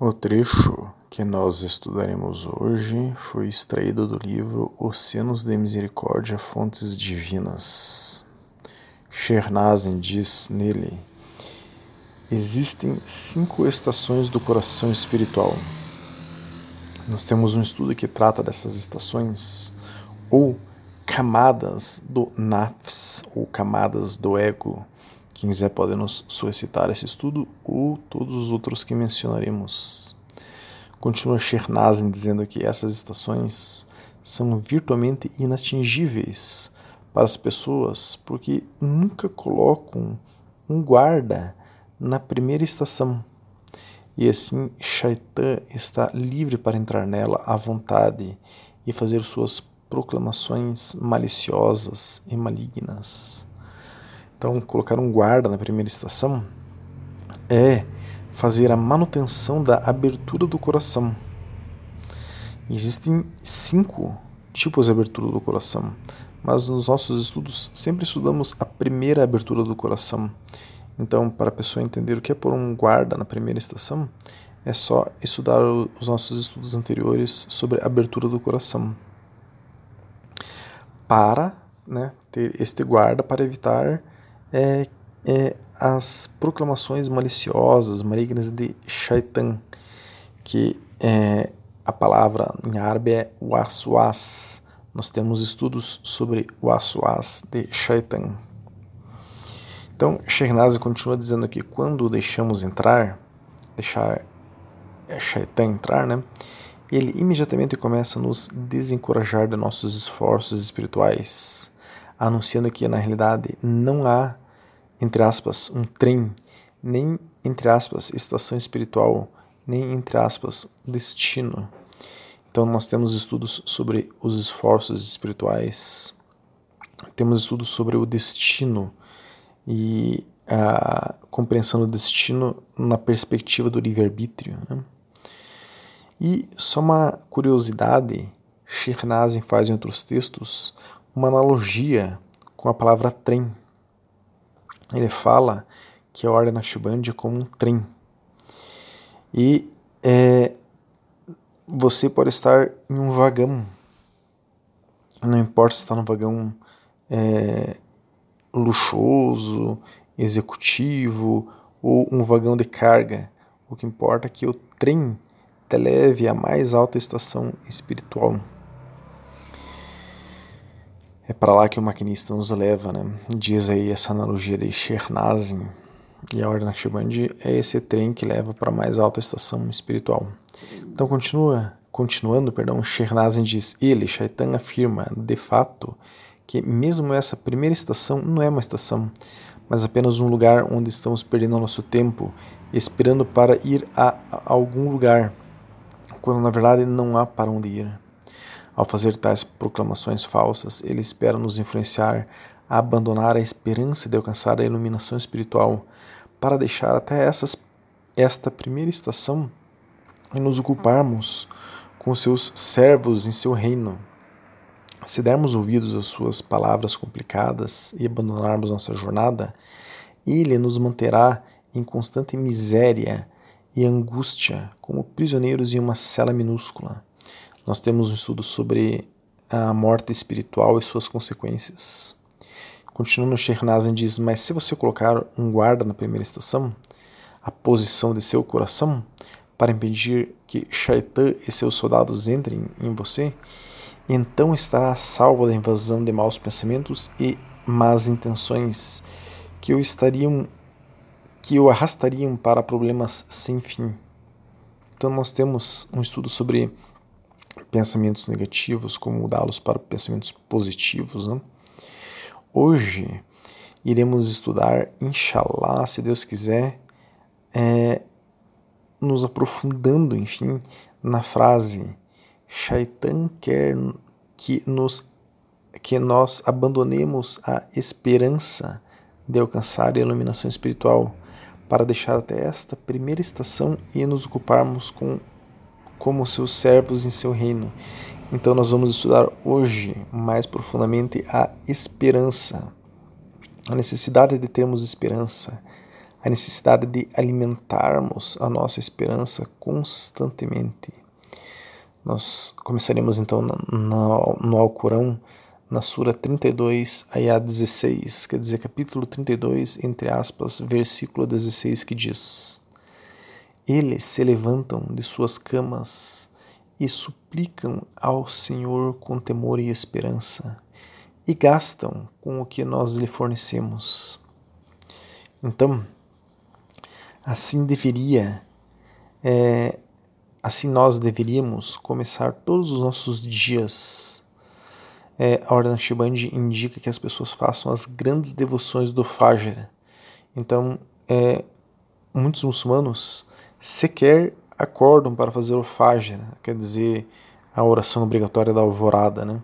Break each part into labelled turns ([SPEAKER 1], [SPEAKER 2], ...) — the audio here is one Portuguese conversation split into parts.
[SPEAKER 1] O trecho que nós estudaremos hoje foi extraído do livro Oceanos de Misericórdia, Fontes Divinas. Shernazin diz nele: Existem cinco estações do coração espiritual. Nós temos um estudo que trata dessas estações, ou camadas do nafs, ou camadas do ego quem quiser pode nos solicitar esse estudo ou todos os outros que mencionaremos. Continua Shernazin dizendo que essas estações são virtualmente inatingíveis para as pessoas porque nunca colocam um guarda na primeira estação. E assim, Shaitan está livre para entrar nela à vontade e fazer suas proclamações maliciosas e malignas. Então, colocar um guarda na primeira estação é fazer a manutenção da abertura do coração. Existem cinco tipos de abertura do coração, mas nos nossos estudos sempre estudamos a primeira abertura do coração. Então, para a pessoa entender o que é pôr um guarda na primeira estação, é só estudar os nossos estudos anteriores sobre abertura do coração. Para né, ter este guarda para evitar é, é as proclamações maliciosas, malignas de Shaitan, que é, a palavra em árabe é waswas. Nós temos estudos sobre waswas de Shaitan. Então, Shernaz continua dizendo que quando deixamos entrar, deixar é, Shaitan entrar, né? Ele imediatamente começa a nos desencorajar de nossos esforços espirituais anunciando que na realidade não há, entre aspas, um trem, nem, entre aspas, estação espiritual, nem, entre aspas, destino. Então nós temos estudos sobre os esforços espirituais, temos estudos sobre o destino e a compreensão do destino na perspectiva do livre-arbítrio. Né? E só uma curiosidade, Shirnazin faz em outros textos uma analogia com a palavra trem. Ele fala que a ordem Naqshbandi é como um trem. E é, você pode estar em um vagão, não importa se está num vagão é, luxuoso, executivo ou um vagão de carga. O que importa é que o trem te leve à mais alta estação espiritual. É para lá que o maquinista nos leva, né? Diz aí essa analogia de Shernazin. E a Ordem Naqshbandi é esse trem que leva para a mais alta estação espiritual. Então continua, continuando, perdão, Shernazin diz: ele, Shaitan, afirma, de fato, que mesmo essa primeira estação não é uma estação, mas apenas um lugar onde estamos perdendo nosso tempo, esperando para ir a algum lugar, quando na verdade não há para onde ir. Ao fazer tais proclamações falsas, ele espera nos influenciar a abandonar a esperança de alcançar a iluminação espiritual, para deixar até essas, esta primeira estação e nos ocuparmos com seus servos em seu reino. Se dermos ouvidos às suas palavras complicadas e abandonarmos nossa jornada, ele nos manterá em constante miséria e angústia, como prisioneiros em uma cela minúscula. Nós temos um estudo sobre a morte espiritual e suas consequências. Continuando, Shernazan diz: Mas se você colocar um guarda na primeira estação, a posição de seu coração, para impedir que Shaitan e seus soldados entrem em você, então estará salvo da invasão de maus pensamentos e más intenções que o estariam que o arrastariam para problemas sem fim. Então nós temos um estudo sobre pensamentos negativos, como mudá-los para pensamentos positivos. Né? Hoje iremos estudar, inshallah, se Deus quiser, é, nos aprofundando, enfim, na frase Shaitan quer que, nos, que nós abandonemos a esperança de alcançar a iluminação espiritual para deixar até esta primeira estação e nos ocuparmos com como seus servos em seu reino. Então nós vamos estudar hoje mais profundamente a esperança, a necessidade de termos esperança, a necessidade de alimentarmos a nossa esperança constantemente. Nós começaremos então no, no, Alcorão, na Sura 32, Ayah 16, quer dizer, capítulo 32, entre aspas, versículo 16, que diz: Eles se levantam de suas camas e suplicam ao Senhor com temor e esperança, e gastam com o que nós lhe fornecemos. Então, assim deveria, é, assim nós deveríamos começar todos os nossos dias. É, a Ordem Shibandi indica que as pessoas façam as grandes devoções do Fajr. Então, é, muitos muçulmanos sequer acordam para fazer o Fajr, quer dizer, a oração obrigatória da alvorada, né?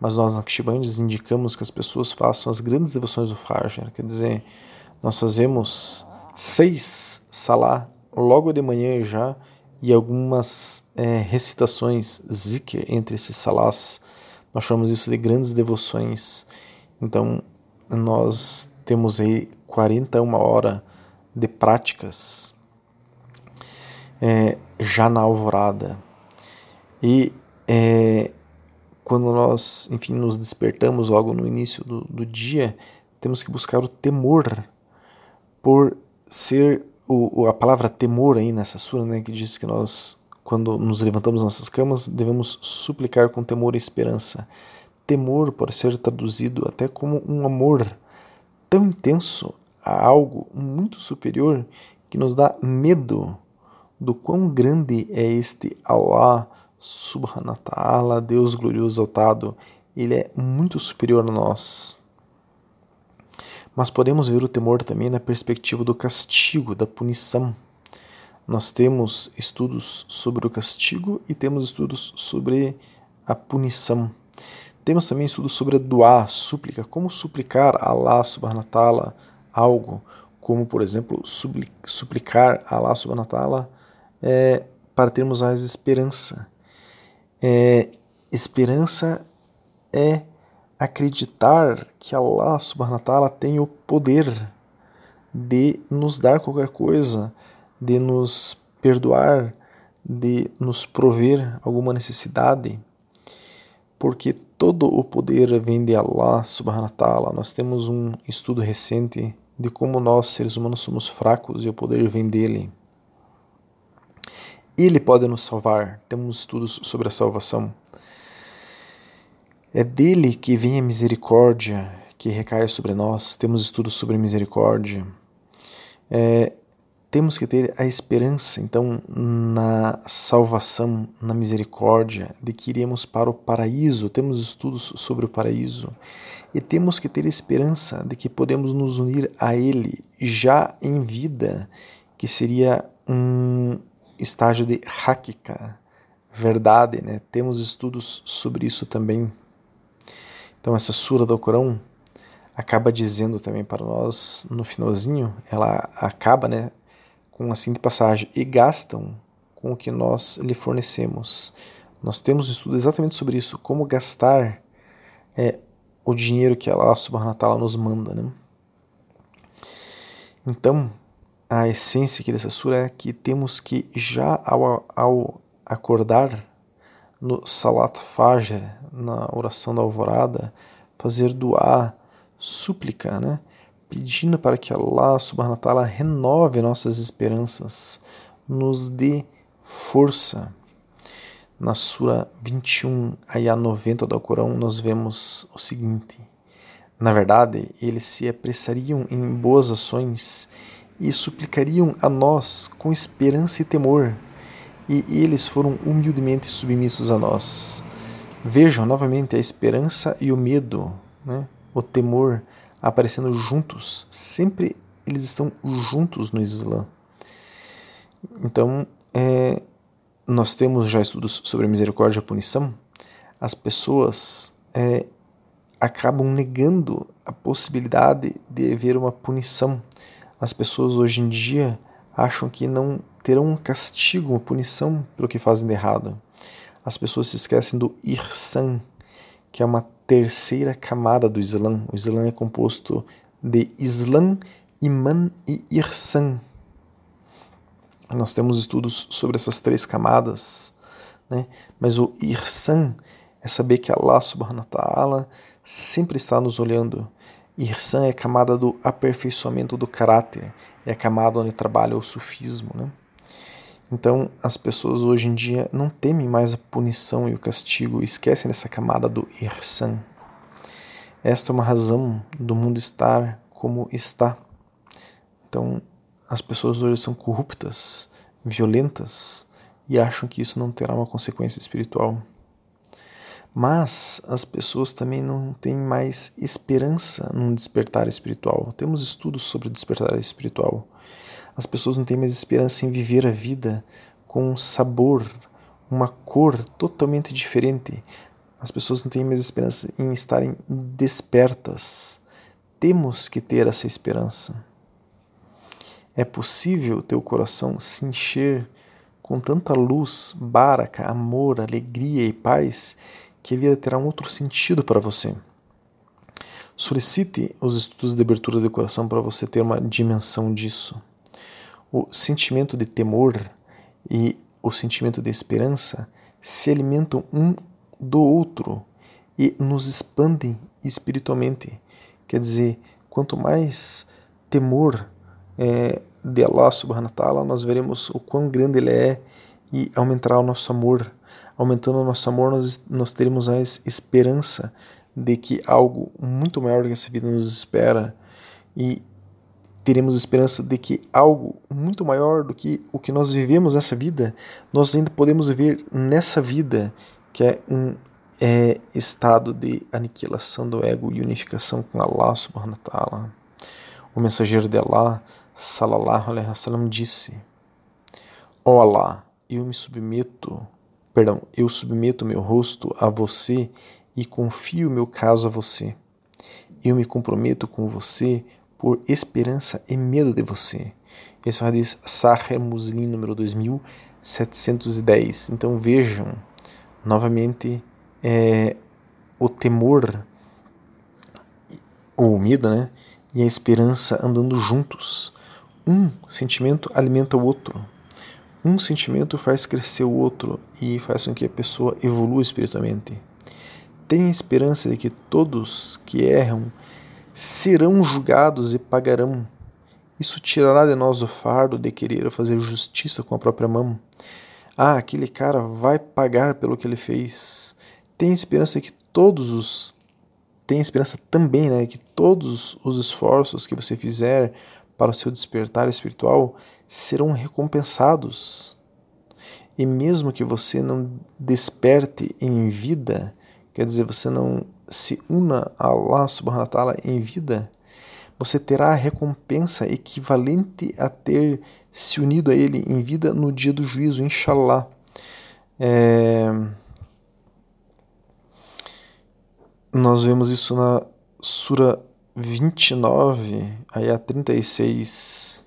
[SPEAKER 1] Mas nós na Kshibandis indicamos que as pessoas façam as grandes devoções do Fajr, quer dizer, nós fazemos seis salá logo de manhã já e algumas é, recitações zikr entre esses salás. Nós chamamos isso de grandes devoções. Então, nós temos aí 41 horas de práticas é, já na alvorada. E é, quando nós, enfim, nos despertamos logo no início do, do dia, temos que buscar o temor por ser o, a palavra temor aí nessa sura, né, que diz que nós, quando nos levantamos nossas camas, devemos suplicar com temor e esperança. Temor pode ser traduzido até como um amor tão intenso a algo muito superior que nos dá medo do quão grande é este Allah subhanahu wa ta'ala, Deus glorioso exaltado. Ele é muito superior a nós. Mas podemos ver o temor também na perspectiva do castigo, da punição. Nós temos estudos sobre o castigo e temos estudos sobre a punição. Temos também estudos sobre a doar, súplica, como suplicar a Allah subhanahu wa ta'ala algo, como por exemplo suplicar a Allah subhanahu wa ta'ala é, para termos mais esperança. É, esperança é acreditar que Allah subhanahu wa ta'ala tem o poder de nos dar qualquer coisa, de nos perdoar, de nos prover alguma necessidade, porque todo o poder vem de Allah subhanahu wa ta'ala. Nós temos um estudo recente de como nós, seres humanos, somos fracos e o poder vem dele. Ele pode nos salvar. Temos estudos sobre a salvação. É dele que vem a misericórdia que recai sobre nós. Temos estudos sobre misericórdia. É, temos que ter a esperança, então, na salvação, na misericórdia, de que iremos para o paraíso. Temos estudos sobre o paraíso. E temos que ter esperança de que podemos nos unir a Ele já em vida, que seria um estágio de Hakika, verdade. Né? Temos estudos sobre isso também. Então essa sura do Corão acaba dizendo também para nós no finalzinho, ela acaba, né, com a seguinte passagem: e gastam com o que nós lhe fornecemos. Nós temos um estudo exatamente sobre isso, como gastar é, o dinheiro que Allah subhanahu wa ta'ala nos manda, né? Então, a essência aqui dessa sura é que temos que já ao, ao acordar no Salat Fajr, na oração da alvorada, fazer doar, súplica, né? pedindo para que Allah subhanahu wa ta'ala renove nossas esperanças, nos dê força. Na Sura 21, ayah 90 do Corão, nós vemos o seguinte: Na verdade, eles se apressariam em boas ações e suplicariam a nós com esperança e temor e eles foram humildemente submissos a nós. Vejam novamente a esperança e o medo, né? o temor aparecendo juntos. Sempre eles estão juntos no Islã. Então, é, nós temos já estudos sobre misericórdia e punição. As pessoas é, acabam negando a possibilidade de haver uma punição. As pessoas hoje em dia acham que não terão um castigo, uma punição pelo que fazem de errado. As pessoas se esquecem do Irsan, que é uma terceira camada do Islã. O Islã é composto de Islã, Iman e Irsan. Nós temos estudos sobre essas três camadas, né? mas o Irsan é saber que Allah subhanahu wa ta'ala sempre está nos olhando. Irsan é a camada do aperfeiçoamento do caráter, é a camada onde trabalha o sufismo. Né? Então, as pessoas hoje em dia não temem mais a punição e o castigo, esquecem dessa camada do Irsan. Esta é uma razão do mundo estar como está. Então, as pessoas hoje são corruptas, violentas e acham que isso não terá uma consequência espiritual. Mas as pessoas também não têm mais esperança num despertar espiritual. Temos estudos sobre o despertar espiritual. As pessoas não têm mais esperança em viver a vida com um sabor, uma cor totalmente diferente. As pessoas não têm mais esperança em estarem despertas. Temos que ter essa esperança. É possível teu coração se encher com tanta luz, baraka, amor, alegria e paz que a vida terá um outro sentido para você. Solicite os estudos de abertura do coração para você ter uma dimensão disso. O sentimento de temor e o sentimento de esperança se alimentam um do outro e nos expandem espiritualmente. Quer dizer, quanto mais temor é, de Allah subhanahu wa ta'ala, nós veremos o quão grande Ele é e aumentará o nosso amor aumentando o nosso amor, nós, nós teremos a esperança de que algo muito maior que essa vida nos espera e teremos esperança de que algo muito maior do que o que nós vivemos nessa vida, nós ainda podemos viver nessa vida, que é um é, estado de aniquilação do ego e unificação com Allah subhanahu wa ta'ala. O mensageiro de Allah, salallahu alaihi wasallam, disse: Ó oh Allah, eu me submeto Perdão, eu submeto meu rosto a você e confio meu caso a você. Eu me comprometo com você por esperança e medo de você. Esse é o Hadith Sahih Muslim número 2710. Então vejam novamente é, o temor, o medo, né? E a esperança andando juntos. Um sentimento alimenta o outro um sentimento faz crescer o outro e faz com que a pessoa evolua espiritualmente. Tenha esperança de que todos que erram serão julgados e pagarão. Isso tirará de nós o fardo de querer fazer justiça com a própria mão. Ah, aquele cara vai pagar pelo que ele fez. Tenha esperança que todos os tenha esperança também, né, que todos os esforços que você fizer para o seu despertar espiritual serão recompensados. E mesmo que você não desperte em vida, quer dizer, você não se una a Allah subhanahu wa ta'ala em vida, você terá a recompensa equivalente a ter se unido a Ele em vida no dia do juízo, inshallah. É... Nós vemos isso na Sura 29, aí a 36,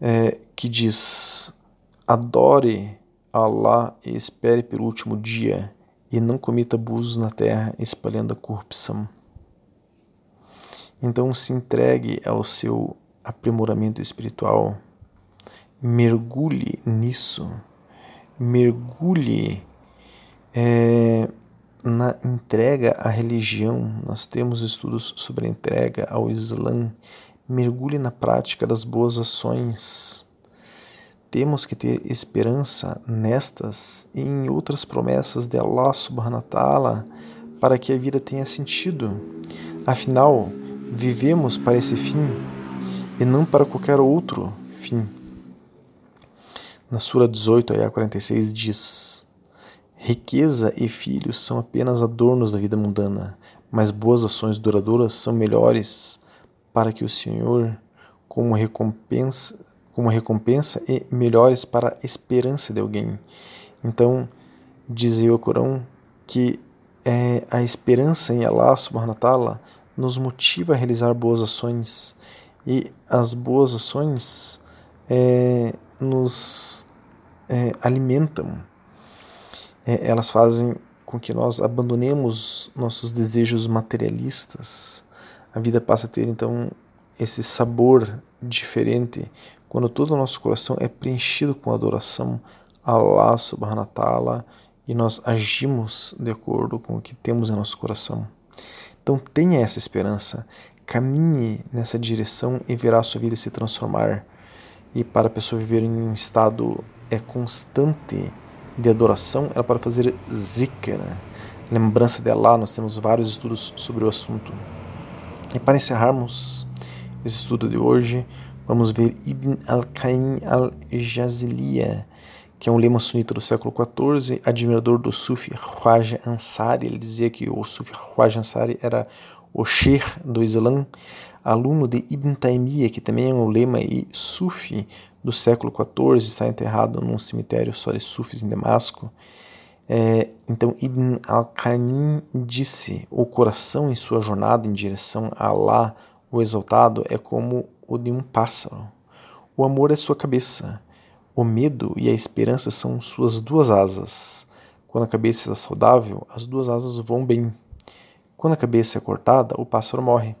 [SPEAKER 1] é, que diz: Adore Allah e espere pelo último dia, e não cometa abusos na terra, espalhando a corrupção. Então se entregue ao seu aprimoramento espiritual, mergulhe nisso, mergulhe. É, na entrega à religião, nós temos estudos sobre a entrega ao Islã. Mergulhe na prática das boas ações. Temos que ter esperança nestas e em outras promessas de Allah subhanahu wa ta'ala para que a vida tenha sentido. Afinal, vivemos para esse fim e não para qualquer outro fim. Na Sura 18, ayah 46 diz: Riqueza e filhos são apenas adornos da vida mundana, mas boas ações duradouras são melhores para que o Senhor, como recompensa, como recompensa e melhores para a esperança de alguém. Então, diz o Corão que é, a esperança em Allah subhanahu wa ta'ala nos motiva a realizar boas ações e as boas ações é, nos é, alimentam é, elas fazem com que nós abandonemos nossos desejos materialistas. A vida passa a ter então esse sabor diferente quando todo o nosso coração é preenchido com adoração a Allah subhanahu wa ta'ala e nós agimos de acordo com o que temos em nosso coração. Então tenha essa esperança, caminhe nessa direção e verá a sua vida se transformar. E para a pessoa viver em um estado é constante de adoração, ela pode fazer zikr, lembrança de Allah. Nós temos vários estudos sobre o assunto. E para encerrarmos esse estudo de hoje, vamos ver Ibn al-Qaim al-Jaziliya, que é um lema sunita do século XIV, admirador do Sufi Khwaja Ansari. Ele dizia que o Sufi Khwaja Ansari era o Sheikh do Islã, aluno de Ibn Taymiyyah, que também é um lema e Sufi do século XIV, está enterrado num cemitério só de Sufis em Damasco. É, então Ibn al-Qanim disse: o coração em sua jornada em direção a Allah, o exaltado, é como o de um pássaro. O amor é sua cabeça o medo e a esperança são suas duas asas. Quando a cabeça está saudável, as duas asas voam bem. Quando a cabeça é cortada, o pássaro morre.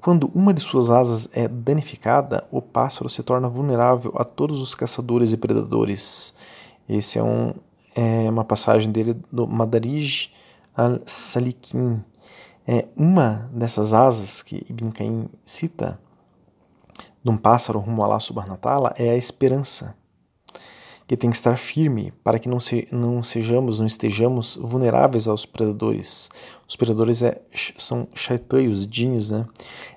[SPEAKER 1] Quando uma de suas asas é danificada, o pássaro se torna vulnerável a todos os caçadores e predadores. Esse é, um, é uma passagem dele do Madarij al-Salikin. É uma dessas asas que Ibn Qayyim cita de um pássaro rumo a Allah ta'ala é a esperança, que tem que estar firme para que não, se, não sejamos, não estejamos vulneráveis aos predadores. Os predadores é, são shaitan, os djinns, né?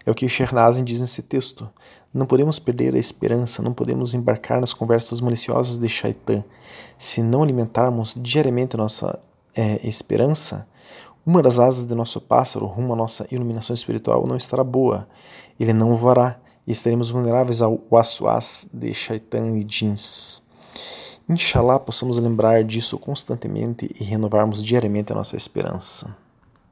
[SPEAKER 1] É o que Shernazin diz nesse texto. Não podemos perder a esperança, não podemos embarcar nas conversas maliciosas de shaitan. Se não alimentarmos diariamente nossa é, esperança, uma das asas de nosso pássaro rumo à nossa iluminação espiritual não estará boa. Ele não voará e estaremos vulneráveis ao waswas de shaitan e jeans. Inshallah possamos lembrar disso constantemente e renovarmos diariamente a nossa esperança.